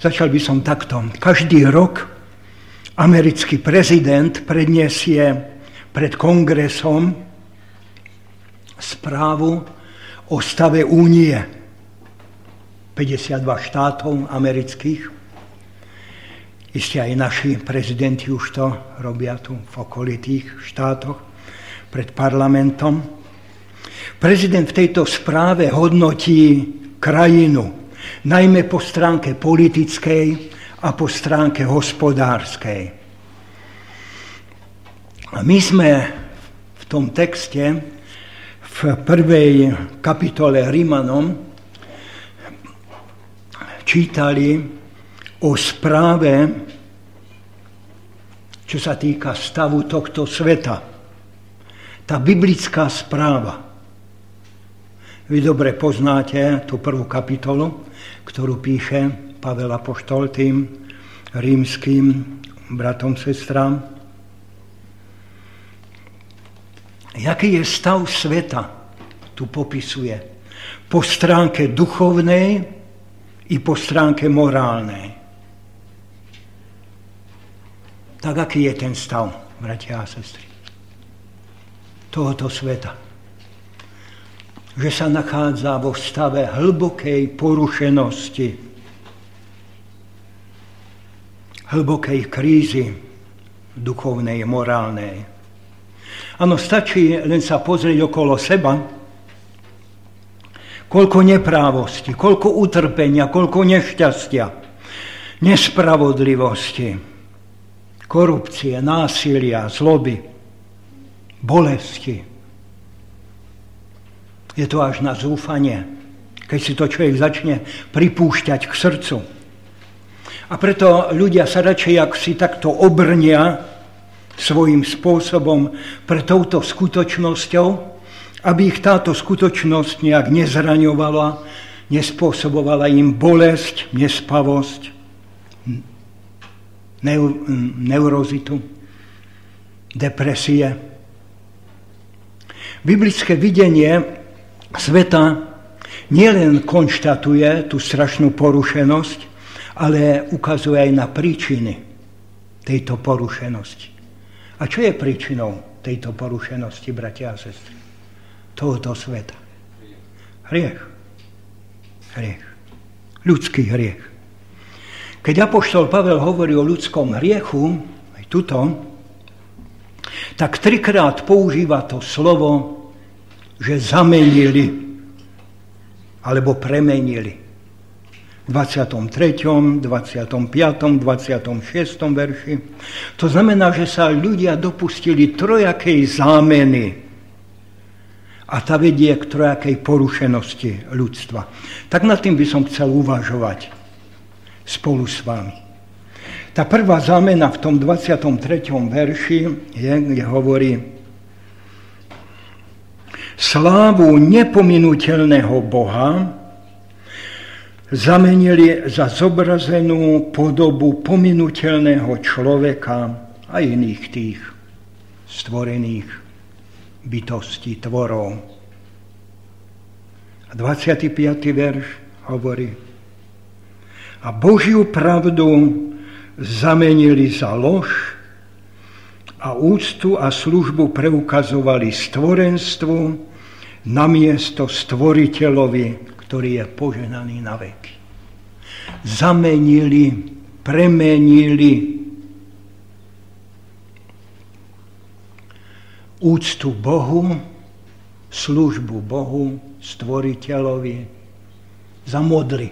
Začal by som takto. Každý rok americký prezident predniesie pred kongresom správu o stave únie. 52 štátov amerických. Isté aj naši prezidenti už to robia tu v okolitých štátoch pred parlamentom. Prezident v tejto správe hodnotí krajinu, najmä po stránke politickej a po stránke hospodárskej. A my sme v tom texte v prvej kapitole Rímanom čítali o správe, čo sa týka stavu tohto sveta. Tá biblická správa. Vy dobre poznáte tú prvú kapitolu, ktorú píše Pavel Apoštol tým rímským bratom, sestrám. Jaký je stav sveta, tu popisuje. Po stránke duchovnej i po stránke morálnej. Tak aký je ten stav, bratia a sestry, tohoto sveta? Že sa nachádza vo stave hlbokej porušenosti, hlbokej krízy duchovnej, morálnej. Áno, stačí len sa pozrieť okolo seba, koľko neprávosti, koľko utrpenia, koľko nešťastia, nespravodlivosti, korupcie, násilia, zloby, bolesti, je to až na zúfanie, keď si to človek začne pripúšťať k srdcu. A preto ľudia sa radšej, ak si takto obrnia svojím spôsobom pre touto skutočnosťou, aby ich táto skutočnosť nejak nezraňovala, nespôsobovala im bolesť, nespavosť, neurozitu, depresie. Biblické videnie sveta nielen konštatuje tú strašnú porušenosť, ale ukazuje aj na príčiny tejto porušenosti. A čo je príčinou tejto porušenosti, bratia a sestry? Tohoto sveta. Hriech. Hriech. Ľudský hriech. Keď Apoštol Pavel hovorí o ľudskom hriechu, aj tuto, tak trikrát používa to slovo že zamenili alebo premenili. V 23., 25., 26. verši. To znamená, že sa ľudia dopustili trojakej zámeny a tá vedie k trojakej porušenosti ľudstva. Tak nad tým by som chcel uvažovať spolu s vami. Tá prvá zámena v tom 23. verši je, kde hovorí, slávu nepominutelného Boha zamenili za zobrazenú podobu pominutelného človeka a iných tých stvorených bytostí, tvorov. A 25. verš hovorí, a Božiu pravdu zamenili za lož a úctu a službu preukazovali stvorenstvu, namiesto stvoriteľovi, ktorý je poženaný na veky. Zamenili, premenili úctu Bohu, službu Bohu, stvoriteľovi, za modly,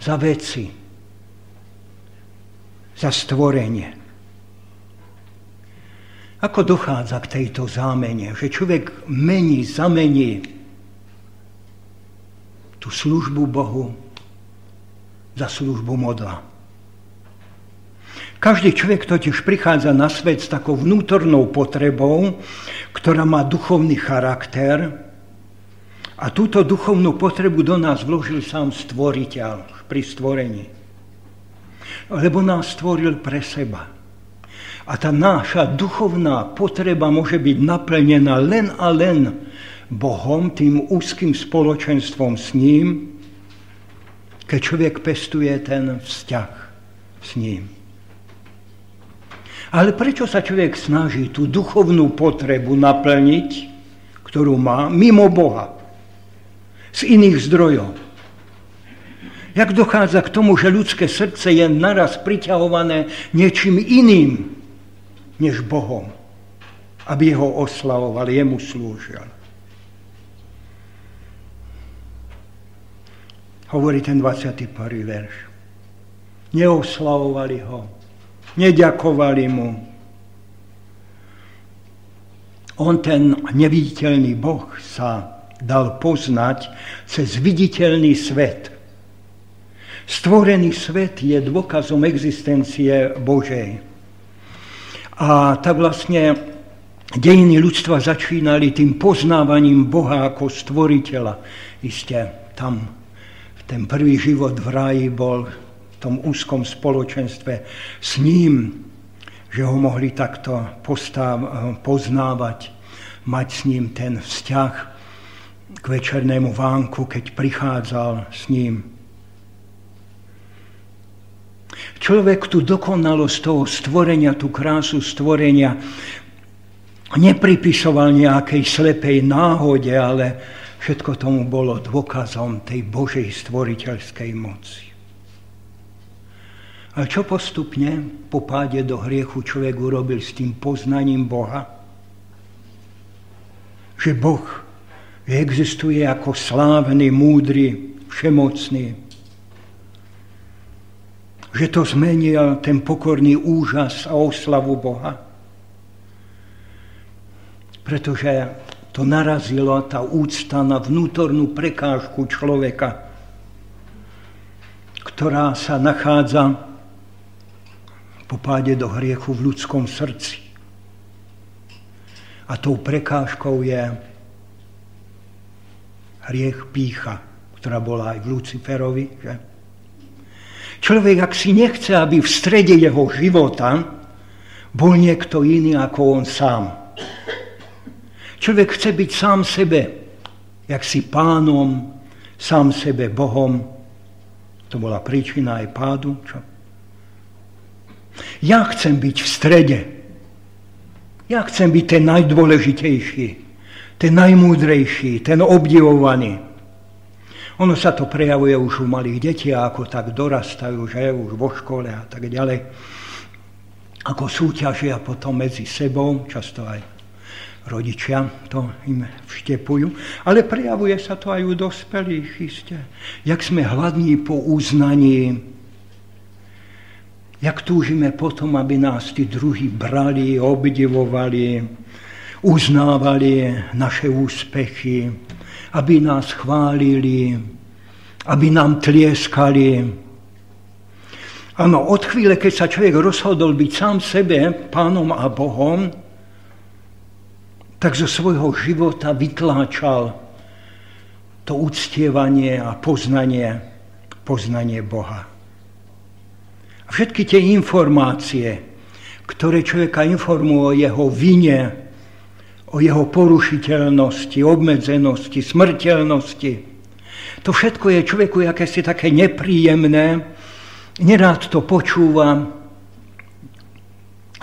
za veci, za stvorenie. Ako dochádza k tejto zámene? Že človek mení, zamení tú službu Bohu za službu modla. Každý človek totiž prichádza na svet s takou vnútornou potrebou, ktorá má duchovný charakter a túto duchovnú potrebu do nás vložil sám stvoriteľ pri stvorení. Lebo nás stvoril pre seba. A tá náša duchovná potreba môže byť naplnená len a len Bohom, tým úzkým spoločenstvom s ním, keď človek pestuje ten vzťah s ním. Ale prečo sa človek snaží tú duchovnú potrebu naplniť, ktorú má, mimo Boha, z iných zdrojov? Jak dochádza k tomu, že ľudské srdce je naraz priťahované niečím iným, než Bohom, aby ho oslavoval, jemu slúžil. Hovorí ten 21. verš. Neoslavovali ho, neďakovali mu. On, ten neviditeľný Boh, sa dal poznať cez viditeľný svet. Stvorený svet je dôkazom existencie Božej. A tak vlastne dejiny ľudstva začínali tým poznávaním Boha ako stvoriteľa. Isté, tam ten prvý život v ráji bol tom úzkom spoločenstve s ním, že ho mohli takto postáv, poznávať, mať s ním ten vzťah k večernému vánku, keď prichádzal s ním. Človek tú dokonalosť toho stvorenia, tú krásu stvorenia nepripisoval nejakej slepej náhode, ale všetko tomu bolo dôkazom tej Božej stvoriteľskej moci. A čo postupne po páde do hriechu človek urobil s tým poznaním Boha? Že Boh existuje ako slávny, múdry, všemocný. Že to zmenil ten pokorný úžas a oslavu Boha. Pretože to narazilo tá úcta na vnútornú prekážku človeka, ktorá sa nachádza po páde do hriechu v ľudskom srdci. A tou prekážkou je hriech pícha, ktorá bola aj v Luciferovi. Že? Človek, ak si nechce, aby v strede jeho života bol niekto iný ako on sám. Človek chce byť sám sebe, jak si pánom, sám sebe Bohom. To bola príčina aj pádu. Čo? Ja chcem byť v strede. Ja chcem byť ten najdôležitejší, ten najmúdrejší, ten obdivovaný. Ono sa to prejavuje už u malých detí, ako tak dorastajú, že už vo škole a tak ďalej. Ako súťažia potom medzi sebou, často aj rodičia to im vštepujú, ale prejavuje sa to aj u dospelých isté. Jak sme hladní po uznaní, jak túžime potom, aby nás tí druhí brali, obdivovali, uznávali naše úspechy, aby nás chválili, aby nám tlieskali. Áno, od chvíle, keď sa človek rozhodol byť sám sebe, pánom a Bohom, tak zo svojho života vytláčal to uctievanie a poznanie, poznanie Boha. Všetky tie informácie, ktoré človeka informujú o jeho vine, o jeho porušiteľnosti, obmedzenosti, smrteľnosti, to všetko je človeku akési také nepríjemné, nerád to počúva,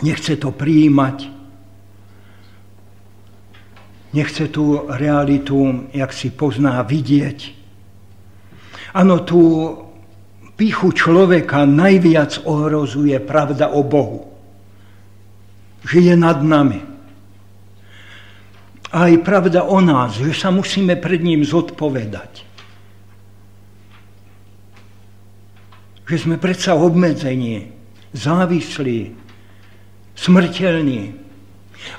nechce to prijímať, nechce tú realitu, jak si pozná, vidieť. Áno, tú Pichu človeka najviac ohrozuje pravda o Bohu. Že je nad nami. A aj pravda o nás, že sa musíme pred ním zodpovedať. Že sme predsa obmedzení, závislí, smrteľní.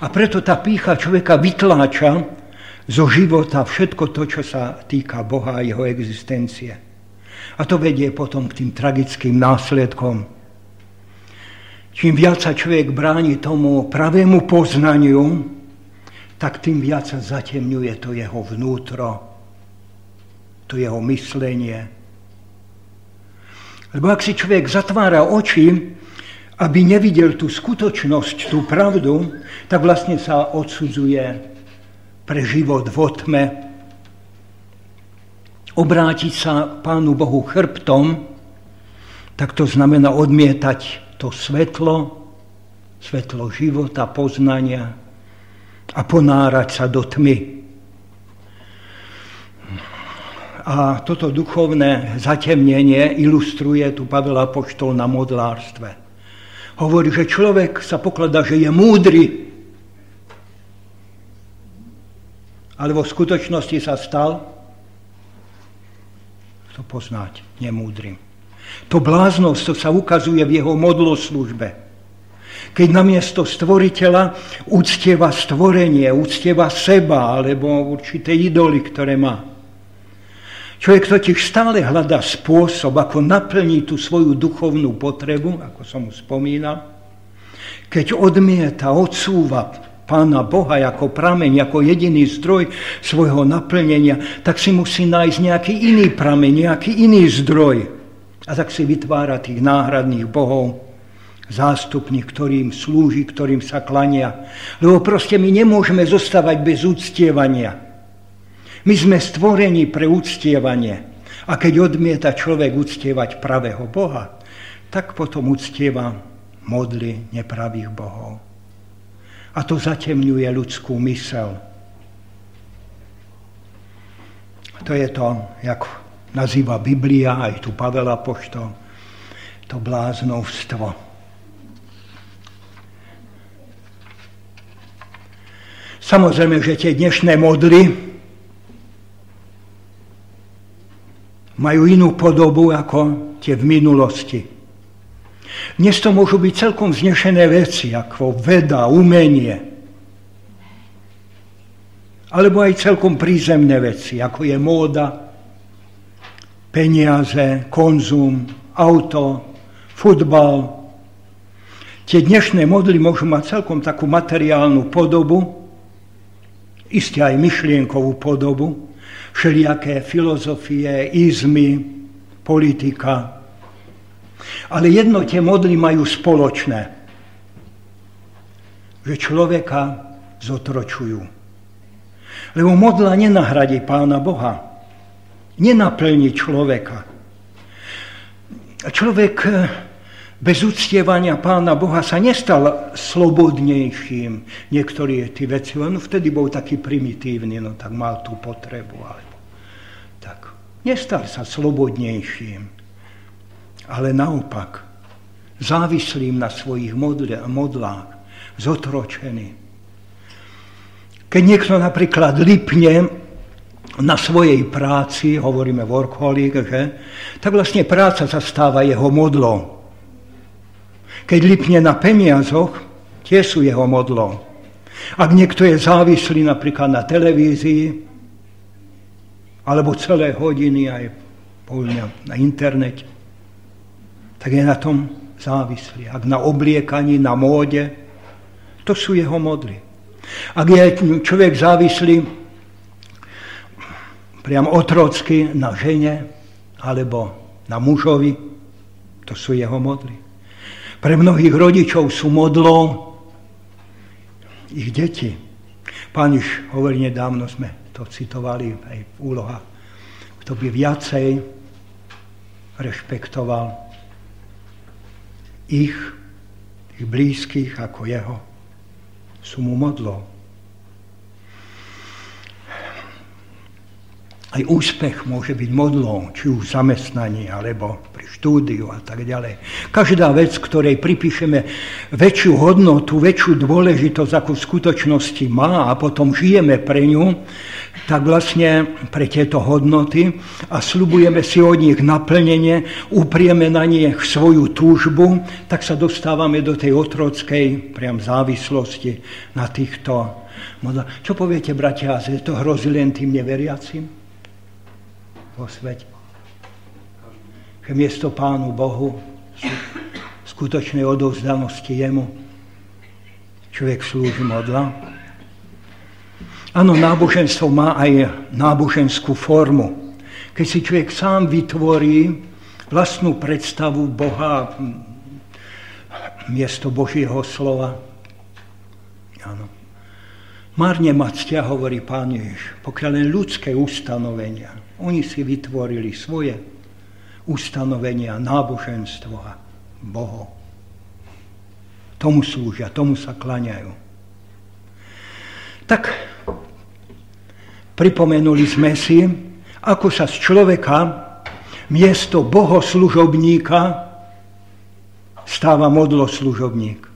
A preto tá pícha človeka vytláča zo života všetko to, čo sa týka Boha a jeho existencie. A to vedie potom k tým tragickým následkom. Čím viac sa človek bráni tomu pravému poznaniu, tak tým viac zatemňuje to jeho vnútro, to jeho myslenie. Lebo ak si človek zatvára oči, aby nevidel tú skutočnosť, tú pravdu, tak vlastne sa odsudzuje pre život v otme, obrátiť sa Pánu Bohu chrbtom, tak to znamená odmietať to svetlo, svetlo života, poznania a ponárať sa do tmy. A toto duchovné zatemnenie ilustruje tu Pavel Apoštol na modlárstve. Hovorí, že človek sa pokladá, že je múdry, ale vo skutočnosti sa stal to poznať, nemúdrym. To bláznost to sa ukazuje v jeho modloslužbe. Keď namiesto stvoriteľa uctieva stvorenie, uctieva seba alebo určité idoly, ktoré má. Človek totiž stále hľadá spôsob, ako naplniť tú svoju duchovnú potrebu, ako som už spomínal. Keď odmieta, odsúva Pána Boha ako prameň, ako jediný zdroj svojho naplnenia, tak si musí nájsť nejaký iný prameň, nejaký iný zdroj. A tak si vytvára tých náhradných bohov, zástupných, ktorým slúži, ktorým sa klania. Lebo proste my nemôžeme zostávať bez úctievania. My sme stvorení pre úctievanie. A keď odmieta človek uctievať pravého Boha, tak potom uctieva modly nepravých bohov. A to zatemňuje ľudskú mysel. To je to, jak nazýva Biblia, aj tu Pavel Apoštol, to bláznovstvo. Samozrejme, že tie dnešné modly majú inú podobu ako tie v minulosti. Dnes to môžu byť celkom vznešené veci, ako veda, umenie. Alebo aj celkom prízemné veci, ako je móda, peniaze, konzum, auto, futbal. Tie dnešné modly môžu mať celkom takú materiálnu podobu, isté aj myšlienkovú podobu, všelijaké filozofie, izmy, politika, ale jedno tie modly majú spoločné, že človeka zotročujú. Lebo modla nenahradí Pána Boha. Nenaplní človeka. Človek eh, bez uctievania Pána Boha sa nestal slobodnejším. Niektorí tí veci, no vtedy bol taký primitívny, no tak mal tú potrebu. Alebo tak. Nestal sa slobodnejším ale naopak závislým na svojich modlách, zotročený. Keď niekto napríklad lipne na svojej práci, hovoríme workaholic, že, tak vlastne práca sa stáva jeho modlou. Keď lipne na peniazoch, tie sú jeho modlou. Ak niekto je závislý napríklad na televízii, alebo celé hodiny aj na internete, tak je na tom závislý. Ak na obliekaní, na móde, to sú jeho modly. Ak je človek závislý priam otrocky na žene alebo na mužovi, to sú jeho modly. Pre mnohých rodičov sú modlou ich deti. Pán už hovorí, nedávno sme to citovali aj v úlohách, kto by viacej rešpektoval ich, tých blízkych ako jeho, sú mu modlou. Aj úspech môže byť modlou, či už zamestnaní, alebo štúdiu a tak ďalej. Každá vec, ktorej pripíšeme väčšiu hodnotu, väčšiu dôležitosť, ako v skutočnosti má a potom žijeme pre ňu, tak vlastne pre tieto hodnoty a slubujeme si od nich naplnenie, uprieme na nich svoju túžbu, tak sa dostávame do tej otrockej priam závislosti na týchto modlách. Čo poviete, bratia, že to hrozí len tým neveriacim vo svete? Miesto Pánu Bohu skutočnej odovzdanosti Jemu človek slúži modla? Áno, náboženstvo má aj náboženskú formu. Keď si človek sám vytvorí vlastnú predstavu Boha miesto Božieho slova. Áno. Márne ma ctia, hovorí pán Ježiš, pokiaľ len ľudské ustanovenia Oni si vytvorili svoje ustanovenia, náboženstvo a Boho. Tomu slúžia, tomu sa klaňajú. Tak pripomenuli sme si, ako sa z človeka miesto bohoslužobníka stáva modloslužobník.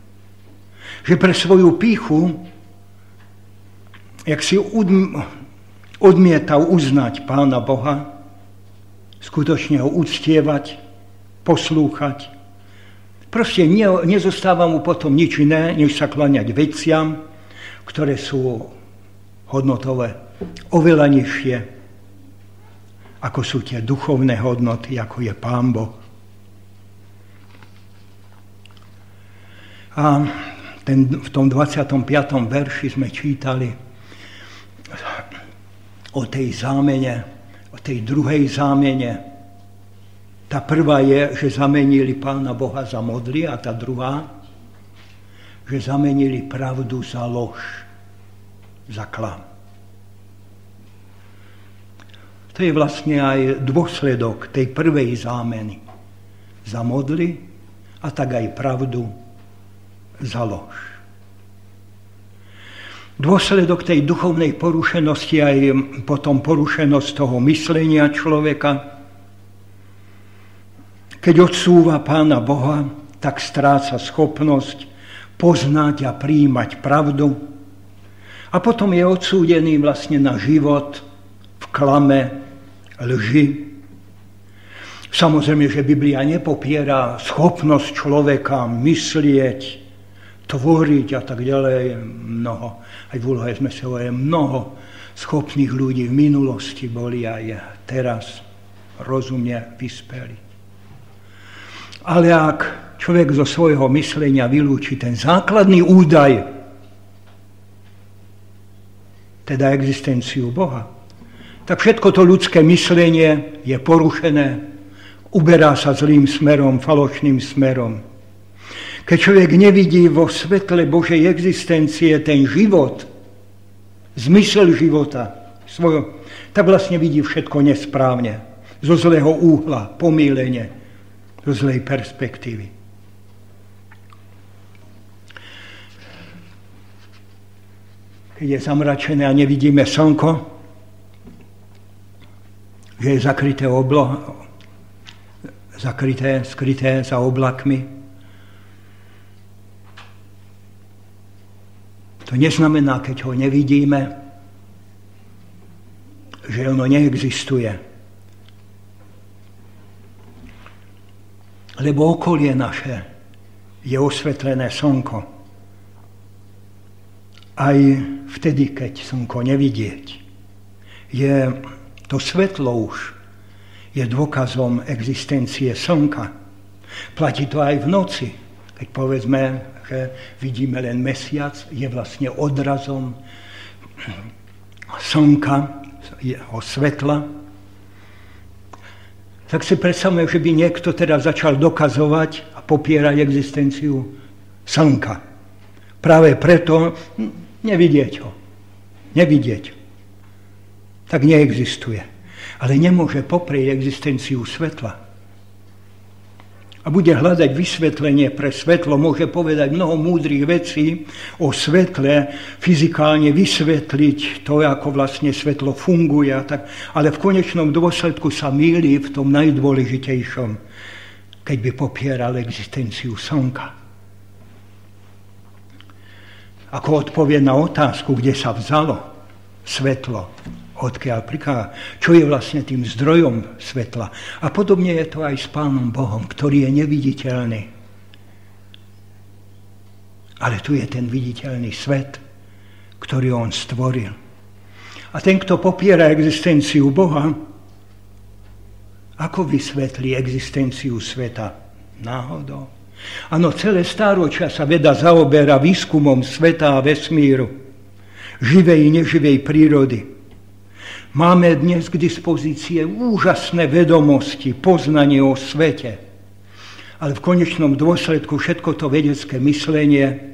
Že pre svoju píchu, jak si odmietal uznať Pána Boha, skutočne ho uctievať, poslúchať. Proste ne, nezostáva mu potom nič iné, než sa kláňať veciam, ktoré sú hodnotové, oveľa nižšie, ako sú tie duchovné hodnoty, ako je Pán Boh. A ten, v tom 25. verši sme čítali o tej zámene, tej druhej zámene. Tá prvá je, že zamenili Pána Boha za modly a tá druhá, že zamenili pravdu za lož, za klam. To je vlastne aj dôsledok tej prvej zámeny. Za modly a tak aj pravdu za lož. Dôsledok tej duchovnej porušenosti aj potom porušenosť toho myslenia človeka. Keď odsúva Pána Boha, tak stráca schopnosť poznať a príjmať pravdu. A potom je odsúdený vlastne na život v klame, lži. Samozrejme, že Biblia nepopiera schopnosť človeka myslieť, tvoriť a tak ďalej. Mnoho, aj v úlohe sme sa hovorili, mnoho schopných ľudí v minulosti boli aj teraz rozumne vyspeli. Ale ak človek zo svojho myslenia vylúči ten základný údaj, teda existenciu Boha, tak všetko to ľudské myslenie je porušené, uberá sa zlým smerom, falošným smerom. Keď človek nevidí vo svetle Božej existencie ten život, zmysel života, svojho, tak vlastne vidí všetko nesprávne, zo zlého úhla, pomílenie, zo zlej perspektívy. Keď je zamračené a nevidíme slnko, že je zakryté oblo, zakryté, skryté za oblakmi, To neznamená, keď ho nevidíme, že ono neexistuje. Lebo okolie naše je osvetlené slnko. Aj vtedy, keď slnko nevidieť. Je to svetlo už je dôkazom existencie slnka. Platí to aj v noci, keď povedzme že vidíme len mesiac, je vlastne odrazom slnka, jeho svetla. Tak si predstavme, že by niekto teda začal dokazovať a popierať existenciu slnka. Práve preto nevidieť ho. Nevidieť. Tak neexistuje. Ale nemôže poprieť existenciu svetla a bude hľadať vysvetlenie pre svetlo, môže povedať mnoho múdrych vecí o svetle, fyzikálne vysvetliť to, ako vlastne svetlo funguje, tak, ale v konečnom dôsledku sa míli v tom najdôležitejšom, keď by popieral existenciu slnka. Ako odpovie na otázku, kde sa vzalo svetlo, odkiaľ prichádza, čo je vlastne tým zdrojom svetla. A podobne je to aj s Pánom Bohom, ktorý je neviditeľný. Ale tu je ten viditeľný svet, ktorý on stvoril. A ten, kto popiera existenciu Boha, ako vysvetlí existenciu sveta? Náhodou. Áno, celé stáročia sa veda zaoberá výskumom sveta a vesmíru, živej i neživej prírody. Máme dnes k dispozície úžasné vedomosti, poznanie o svete. Ale v konečnom dôsledku všetko to vedecké myslenie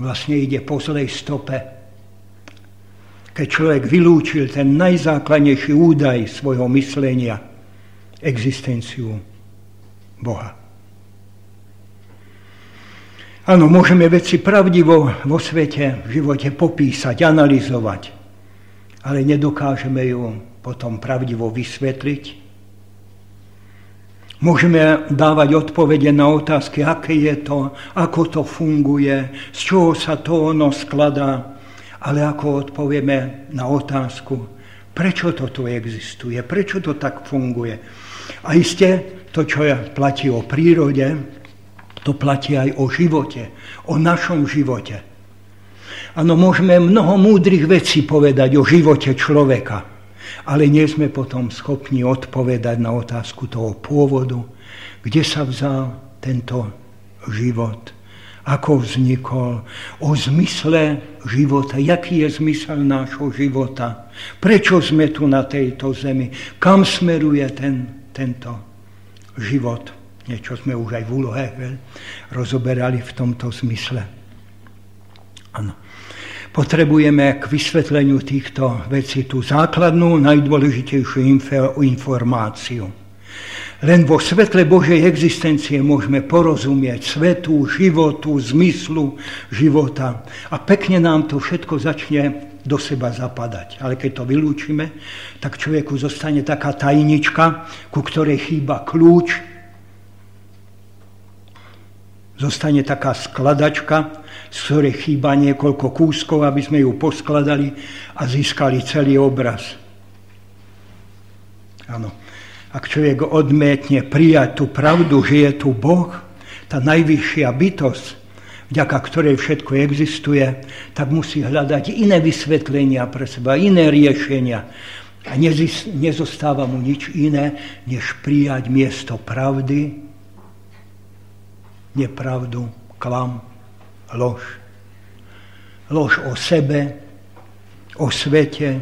vlastne ide po zlej stope. keď človek vylúčil ten najzákladnejší údaj svojho myslenia, existenciu Boha. Áno, môžeme veci pravdivo vo svete, v živote popísať, analyzovať, ale nedokážeme ju potom pravdivo vysvetliť. Môžeme dávať odpovede na otázky, aké je to, ako to funguje, z čoho sa to ono skladá, ale ako odpovieme na otázku, prečo to tu existuje, prečo to tak funguje. A iste to, čo platí o prírode, to platí aj o živote, o našom živote. Áno, môžeme mnoho múdrych vecí povedať o živote človeka, ale nie sme potom schopní odpovedať na otázku toho pôvodu, kde sa vzal tento život, ako vznikol, o zmysle života, aký je zmysel nášho života, prečo sme tu na tejto zemi, kam smeruje ten, tento život. Niečo sme už aj v úlohe rozoberali v tomto zmysle. Ano. Potrebujeme k vysvetleniu týchto vecí tú základnú, najdôležitejšiu informáciu. Len vo svetle Božej existencie môžeme porozumieť svetu, životu, zmyslu života. A pekne nám to všetko začne do seba zapadať. Ale keď to vylúčime, tak človeku zostane taká tajnička, ku ktorej chýba kľúč, Zostane taká skladačka, z ktorej chýba niekoľko kúskov, aby sme ju poskladali a získali celý obraz. Áno. Ak človek odmietne prijať tú pravdu, že je tu Boh, tá najvyššia bytosť, vďaka ktorej všetko existuje, tak musí hľadať iné vysvetlenia pre seba, iné riešenia. A nezostáva mu nič iné, než prijať miesto pravdy, nepravdu, klam, lož. Lož o sebe, o svete,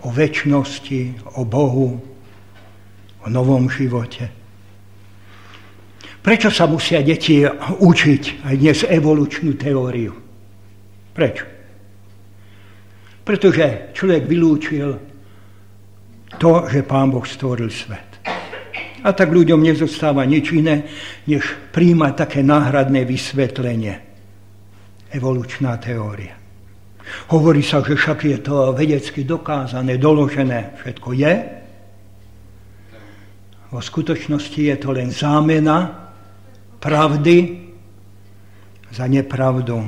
o väčšnosti, o Bohu, o novom živote. Prečo sa musia deti učiť aj dnes evolučnú teóriu? Prečo? Pretože človek vylúčil to, že Pán Boh stvoril svet. A tak ľuďom nezostáva nič iné, než príjmať také náhradné vysvetlenie. Evolučná teória. Hovorí sa, že však je to vedecky dokázané, doložené. Všetko je. Vo skutočnosti je to len zámena pravdy za nepravdu.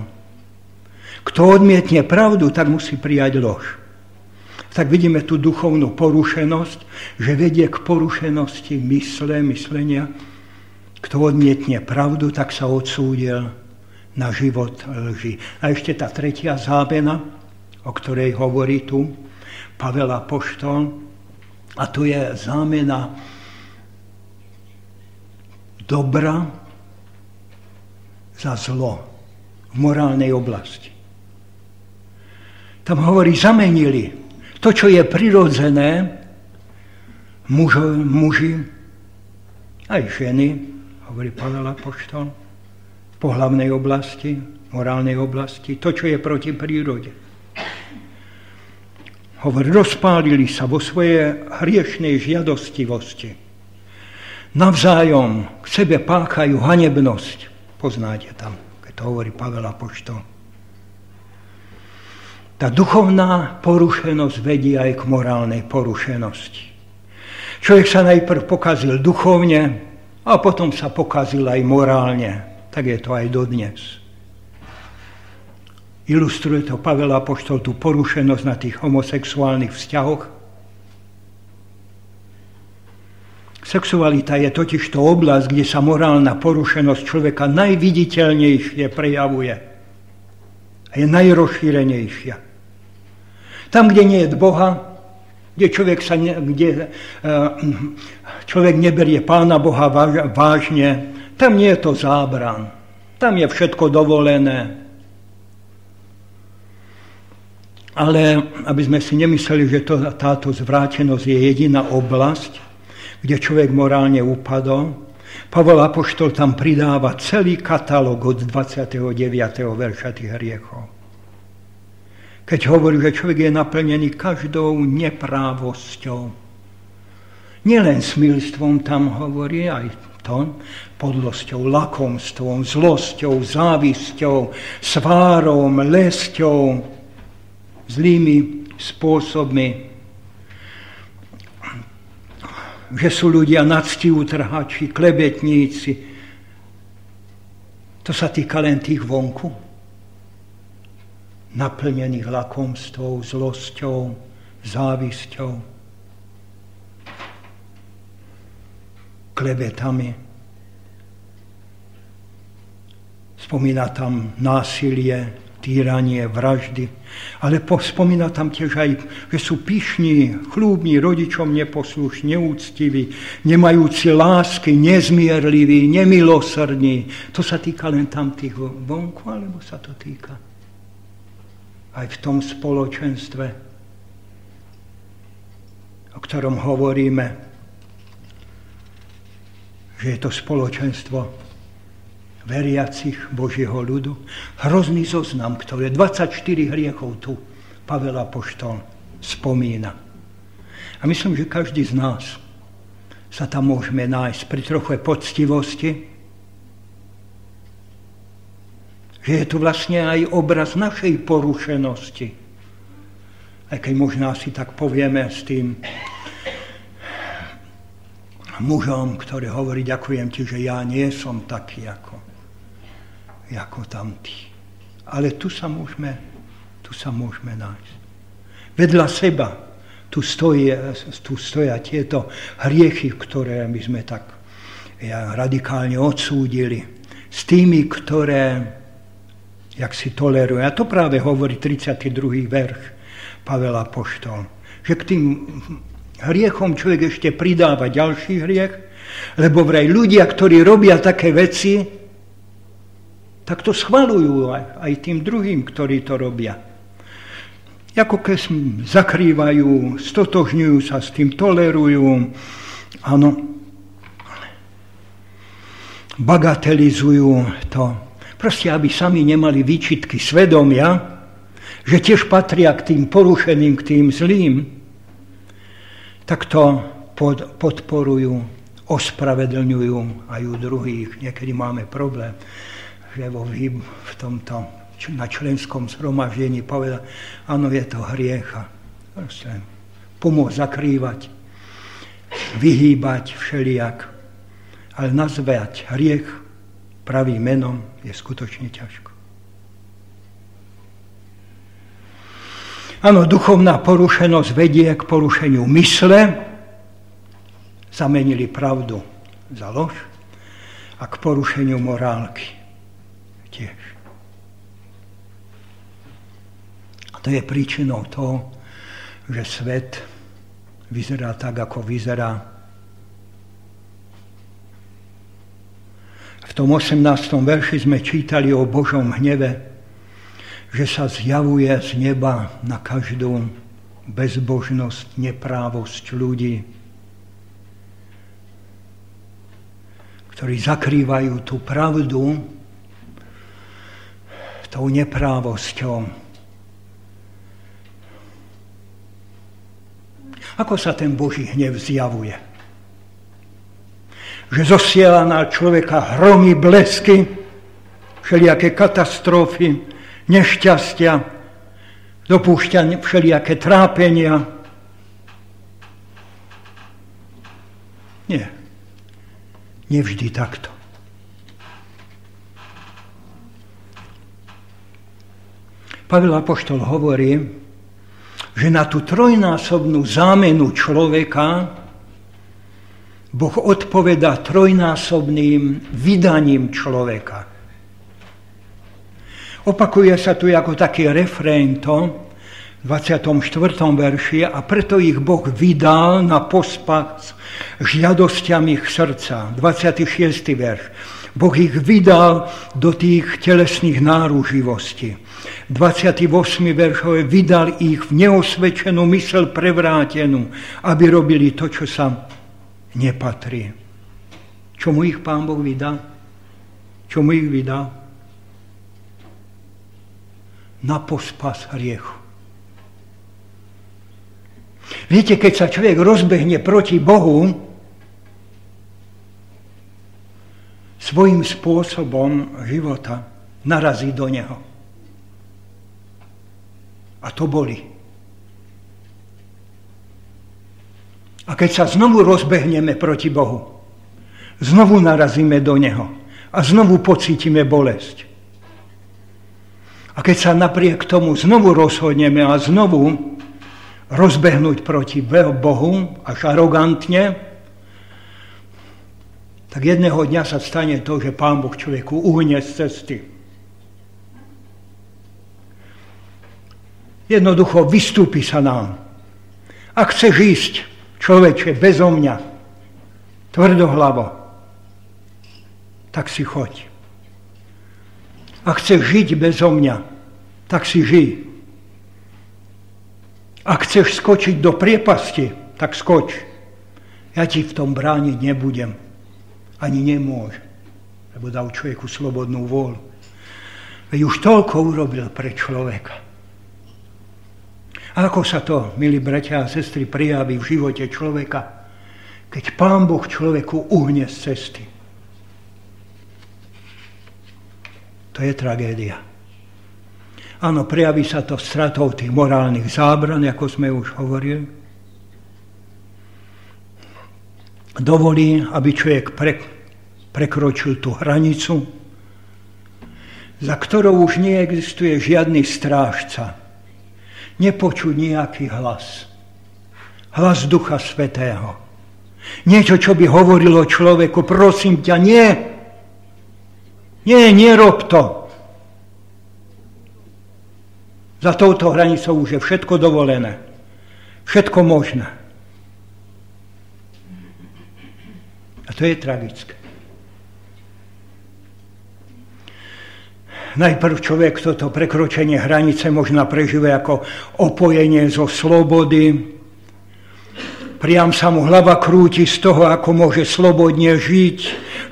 Kto odmietne pravdu, tak musí prijať lož tak vidíme tú duchovnú porušenosť, že vedie k porušenosti mysle, myslenia. Kto odmietne pravdu, tak sa odsúdil na život lži. A ešte tá tretia zábena, o ktorej hovorí tu Pavel Apoštol, a to je zámena dobra za zlo v morálnej oblasti. Tam hovorí, zamenili to, čo je prirodzené, mužo, muži, aj ženy, hovorí Pavel Apoštol, v pohlavnej oblasti, morálnej oblasti, to, čo je proti prírode. Hovorí, rozpálili sa vo svojej hriešnej žiadostivosti. Navzájom k sebe páchajú hanebnosť. Poznáte tam, keď to hovorí Pavel Apoštol. Tá duchovná porušenosť vedie aj k morálnej porušenosti. Človek sa najprv pokazil duchovne a potom sa pokazil aj morálne. Tak je to aj dodnes. Ilustruje to Pavel Apoštol tú porušenosť na tých homosexuálnych vzťahoch. Sexualita je totiž to oblasť, kde sa morálna porušenosť človeka najviditeľnejšie prejavuje. A je najrozšírenejšia. Kde nie je Boha, kde človek, sa ne, kde, uh, človek neberie Pána Boha vážne, tam nie je to zábran. Tam je všetko dovolené. Ale aby sme si nemysleli, že to, táto zvrátenosť je jediná oblasť, kde človek morálne upadol, Pavol Apoštol tam pridáva celý katalóg od 29. verša tých hriechov. Keď hovorí, že človek je naplnený každou neprávosťou. Nielen smilstvom tam hovorí, aj to, podlosťou, lakomstvom, zlosťou, závisťou, svárom, lesťou, zlými spôsobmi, že sú ľudia nadsti utrhači, klebetníci. To sa týka len tých vonku, naplnených lakomstvou, zlosťou, závisťou, klebetami. Spomína tam násilie, týranie, vraždy. Ale spomína tam tiež aj, že sú pyšní, chlúbni, rodičom neposlušní, neúctiví, nemajúci lásky, nezmierliví, nemilosrdní. To sa týka len tam tých vonku, alebo sa to týka aj v tom spoločenstve, o ktorom hovoríme, že je to spoločenstvo veriacich Božieho ľudu. Hrozný zoznam, ktoré 24 hriechov tu Pavel Apoštol spomína. A myslím, že každý z nás sa tam môžeme nájsť pri trochu poctivosti, že je tu vlastne aj obraz našej porušenosti. Aj keď možná si tak povieme s tým mužom, ktorý hovorí, ďakujem ti, že ja nie som taký ako ako tamtí. Ale tu sa môžeme, tu sa môžeme nájsť. Vedľa seba tu, stojí, tu stoja tieto hriechy, ktoré my sme tak radikálne odsúdili. S tými, ktoré jak si toleruje. A to práve hovorí 32. verš Pavela Poštol. Že k tým hriechom človek ešte pridáva ďalší hriech, lebo vraj ľudia, ktorí robia také veci, tak to schvalujú aj, aj tým druhým, ktorí to robia. Ako keď zakrývajú, stotožňujú sa s tým, tolerujú, áno, bagatelizujú to. Proste, aby sami nemali výčitky svedomia, že tiež patria k tým porušeným, k tým zlým, tak to pod, podporujú, ospravedlňujú aj u druhých. Niekedy máme problém že vo v tomto na členskom zhromaždení povedal, áno, je to hriecha. Proste pomôcť zakrývať, vyhýbať všelijak. Ale nazvať hriech pravým menom je skutočne ťažko. Áno, duchovná porušenosť vedie k porušeniu mysle, zamenili pravdu za lož a k porušeniu morálky tiež. A to je príčinou toho, že svet vyzerá tak, ako vyzerá. V tom 18. verši sme čítali o Božom hneve, že sa zjavuje z neba na každú bezbožnosť, neprávosť ľudí, ktorí zakrývajú tú pravdu tou neprávosťou. Ako sa ten Boží hnev zjavuje? Že zosiela na človeka hromy, blesky, všelijaké katastrofy, nešťastia, dopúšťa všelijaké trápenia. Nie. Nevždy takto. Pavel Apoštol hovorí, že na tú trojnásobnú zámenu človeka Boh odpoveda trojnásobným vydaním človeka. Opakuje sa tu ako taký refrén to, v 24. verši a preto ich Boh vydal na pospas žiadosťami ich srdca. 26. verš. Boh ich vydal do tých telesných náruživostí. 28. veršové vydal ich v neosvedčenú mysel prevrátenú, aby robili to, čo sa nepatrí. Čomu ich Pán Boh vydá? Čomu ich vydá? Na pospas hriechu. Viete, keď sa človek rozbehne proti Bohu, svojim spôsobom života narazí do Neho. A to boli. A keď sa znovu rozbehneme proti Bohu, znovu narazíme do Neho a znovu pocítime bolesť. A keď sa napriek tomu znovu rozhodneme a znovu rozbehnúť proti Bohu až arogantne, tak jedného dňa sa stane to, že Pán Boh človeku uhne z cesty. Jednoducho vystúpi sa nám. Ak chceš ísť, človeče, bezo mňa, tvrdohlavo, tak si choď. Ak chceš žiť bezo mňa, tak si žij. Ak chceš skočiť do priepasti, tak skoč. Ja ti v tom brániť nebudem. Ani nemôžem. Lebo dal človeku slobodnú vôľu. Veď už toľko urobil pre človeka. Ako sa to, milí bratia a sestry, prijaví v živote človeka, keď Pán Boh človeku uhne z cesty. To je tragédia. Áno, prejaví sa to stratou tých morálnych zábran, ako sme už hovorili. Dovolí, aby človek pre, prekročil tú hranicu, za ktorou už neexistuje žiadny strážca. Nepočuť nejaký hlas. Hlas Ducha Svetého. Niečo, čo by hovorilo človeku, prosím ťa, nie. Nie, nerob to. Za touto hranicou už je všetko dovolené. Všetko možné. A to je tragické. Najprv človek toto prekročenie hranice možno prežíva ako opojenie zo slobody. Priam sa mu hlava krúti z toho, ako môže slobodne žiť,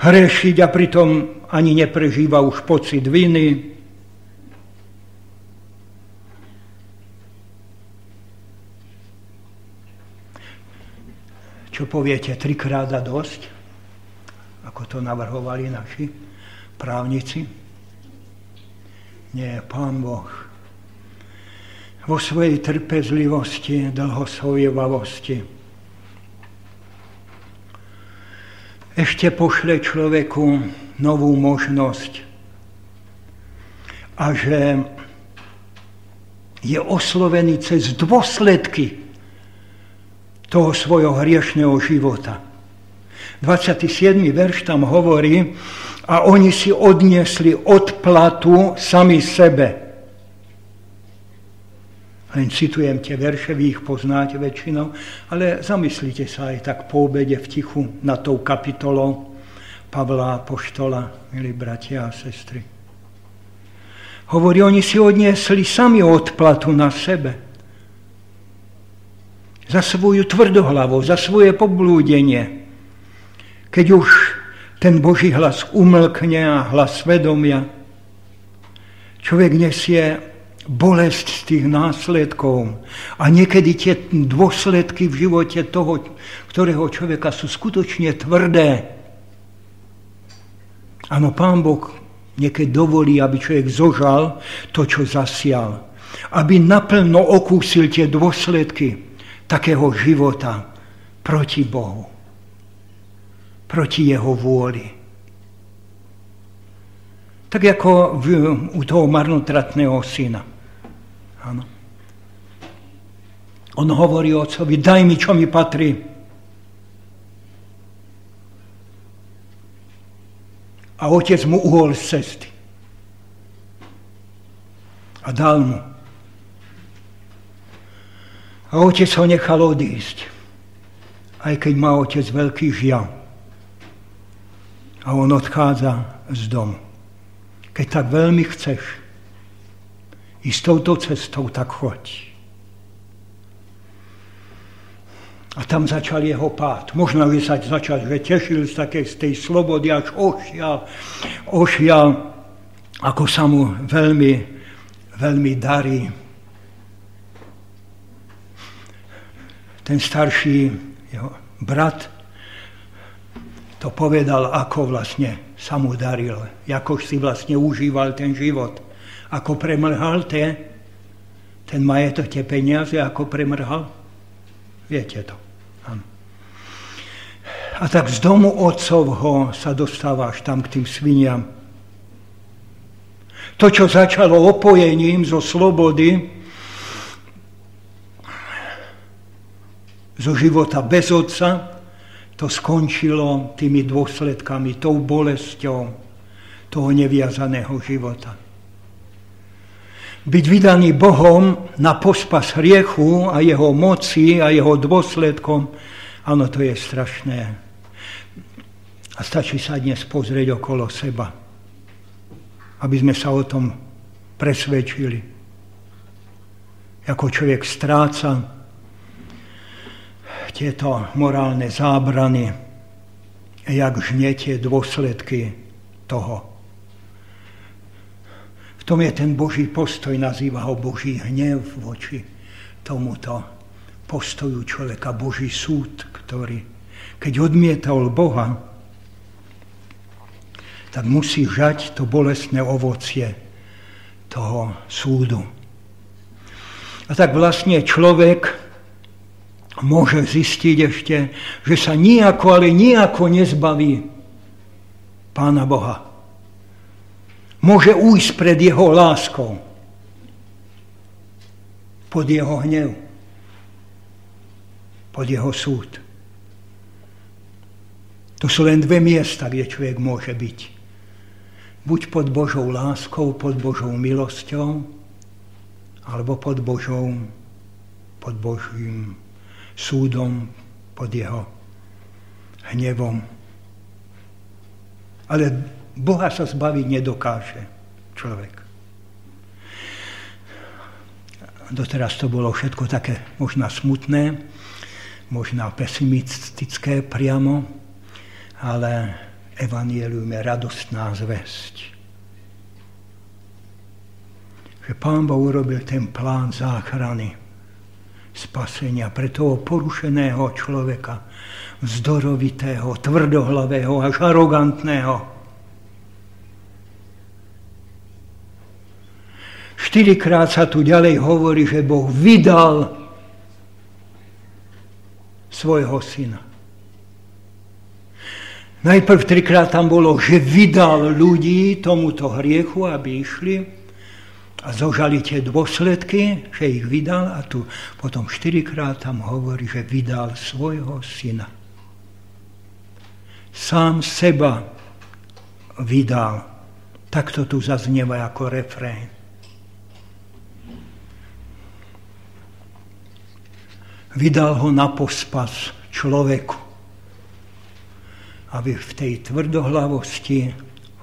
hrešiť a pritom ani neprežíva už pocit viny. Čo poviete, trikrát a dosť? Ako to navrhovali naši právnici? Nie, Pán Boh. Vo svojej trpezlivosti, dlhosvojevavosti ešte pošle človeku novú možnosť. A že je oslovený cez dôsledky toho svojho hriešného života. 27. verš tam hovorí, a oni si odniesli odplatu sami sebe. Len citujem tie verše, vy ich poznáte väčšinou, ale zamyslite sa aj tak po obede v tichu na tou kapitolou Pavla Poštola, milí bratia a sestry. Hovorí, oni si odniesli sami odplatu na sebe za svoju tvrdohlavosť, za svoje poblúdenie. Keď už ten Boží hlas umlkne a hlas svedomia, človek nesie bolesť z tých následkov. A niekedy tie dôsledky v živote toho, ktorého človeka sú skutočne tvrdé. Áno, Pán Boh niekedy dovolí, aby človek zožal to, čo zasial. Aby naplno okúsil tie dôsledky takého života proti Bohu, proti jeho vôli. Tak ako v, u toho marnotratného syna. Áno. On hovorí otcovi, daj mi, čo mi patrí. A otec mu uhol z cesty. A dal mu. A otec ho nechal odísť, aj keď má otec veľký žiaľ. A on odchádza z domu. Keď tak veľmi chceš ísť touto cestou, tak choď. A tam začal jeho pád. Možno by sa začal, že tešil z, takej, z tej slobody, až ošial, ošial, ako sa mu veľmi, veľmi darí ten starší jeho brat to povedal, ako vlastne sa mu daril, ako si vlastne užíval ten život, ako premrhal ten, ten majetok, tie peniaze, ako premrhal. Viete to. A tak z domu otcovho sa dostávaš tam k tým sviniam. To, čo začalo opojením zo slobody, zo života bez otca, to skončilo tými dôsledkami, tou bolesťou toho neviazaného života. Byť vydaný Bohom na pospas hriechu a jeho moci a jeho dôsledkom, áno, to je strašné. A stačí sa dnes pozrieť okolo seba, aby sme sa o tom presvedčili. Ako človek stráca tieto morálne zábrany, jak žne tie dôsledky toho. V tom je ten Boží postoj, nazýva ho Boží hnev voči tomuto postoju človeka, Boží súd, ktorý, keď odmietal Boha, tak musí žať to bolestné ovocie toho súdu. A tak vlastne človek môže zistiť ešte, že sa nijako, ale nijako nezbaví Pána Boha. Môže ujsť pred jeho láskou, pod jeho hnev, pod jeho súd. To sú len dve miesta, kde človek môže byť buď pod Božou láskou, pod Božou milosťou, alebo pod Božou, pod Božím súdom, pod jeho hnevom. Ale Boha sa zbaviť nedokáže človek. Doteraz to bolo všetko také možná smutné, možná pesimistické priamo, ale evanielium je radostná zväzť. Že Pán Boh urobil ten plán záchrany, spasenia pre toho porušeného človeka, vzdorovitého, tvrdohlavého až arogantného. Štyrikrát sa tu ďalej hovorí, že Boh vydal svojho syna. Najprv trikrát tam bolo, že vydal ľudí tomuto hriechu, aby išli a zožali tie dôsledky, že ich vydal a tu potom štyrikrát tam hovorí, že vydal svojho syna. Sám seba vydal. Takto tu zaznieva ako refrén. Vydal ho na pospas človeku aby v tej tvrdohlavosti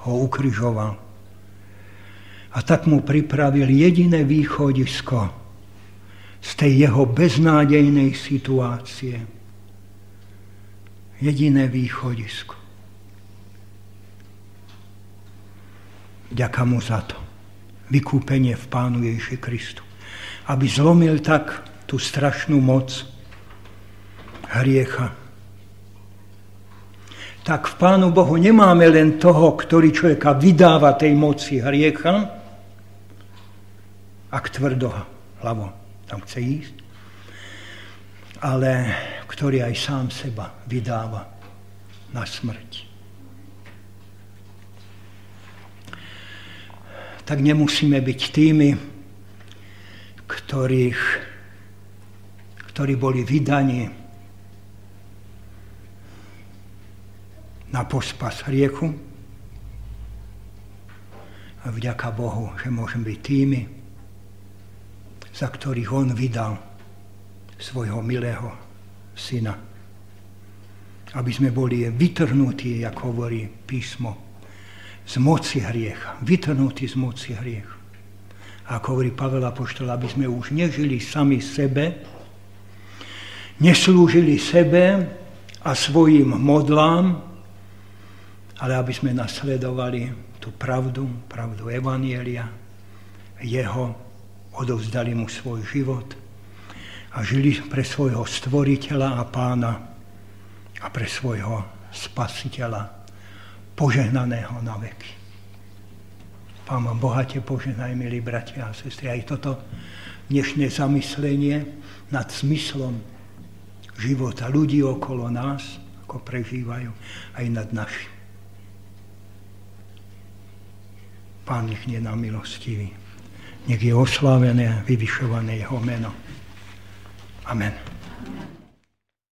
ho ukryžoval. A tak mu pripravil jediné východisko z tej jeho beznádejnej situácie. Jediné východisko. Ďaká mu za to. Vykúpenie v Pánu Ježiši Kristu. Aby zlomil tak tú strašnú moc hriecha, tak v Pánu Bohu nemáme len toho, ktorý človeka vydáva tej moci hriecha, ak tvrdo hlavo tam chce ísť, ale ktorý aj sám seba vydáva na smrť. Tak nemusíme byť tými, ktorých, ktorí boli vydaní na pospas hriechu. A vďaka Bohu, že môžem byť tými, za ktorých On vydal svojho milého syna. Aby sme boli vytrhnutí, ako hovorí písmo, z moci hriecha. Vytrhnutí z moci hriecha. Ako hovorí Pavel Apoštol, aby sme už nežili sami sebe, neslúžili sebe a svojim modlám, ale aby sme nasledovali tú pravdu, pravdu Evanielia, jeho, odovzdali mu svoj život a žili pre svojho stvoriteľa a pána a pre svojho spasiteľa, požehnaného na veky. Pán vám bohate požehnaj, milí bratia a sestry, aj toto dnešné zamyslenie nad smyslom života ľudí okolo nás, ako prežívajú, aj nad našim. Pán nie na milostivý. Nech je oslávené vyvyšované jeho meno. Amen.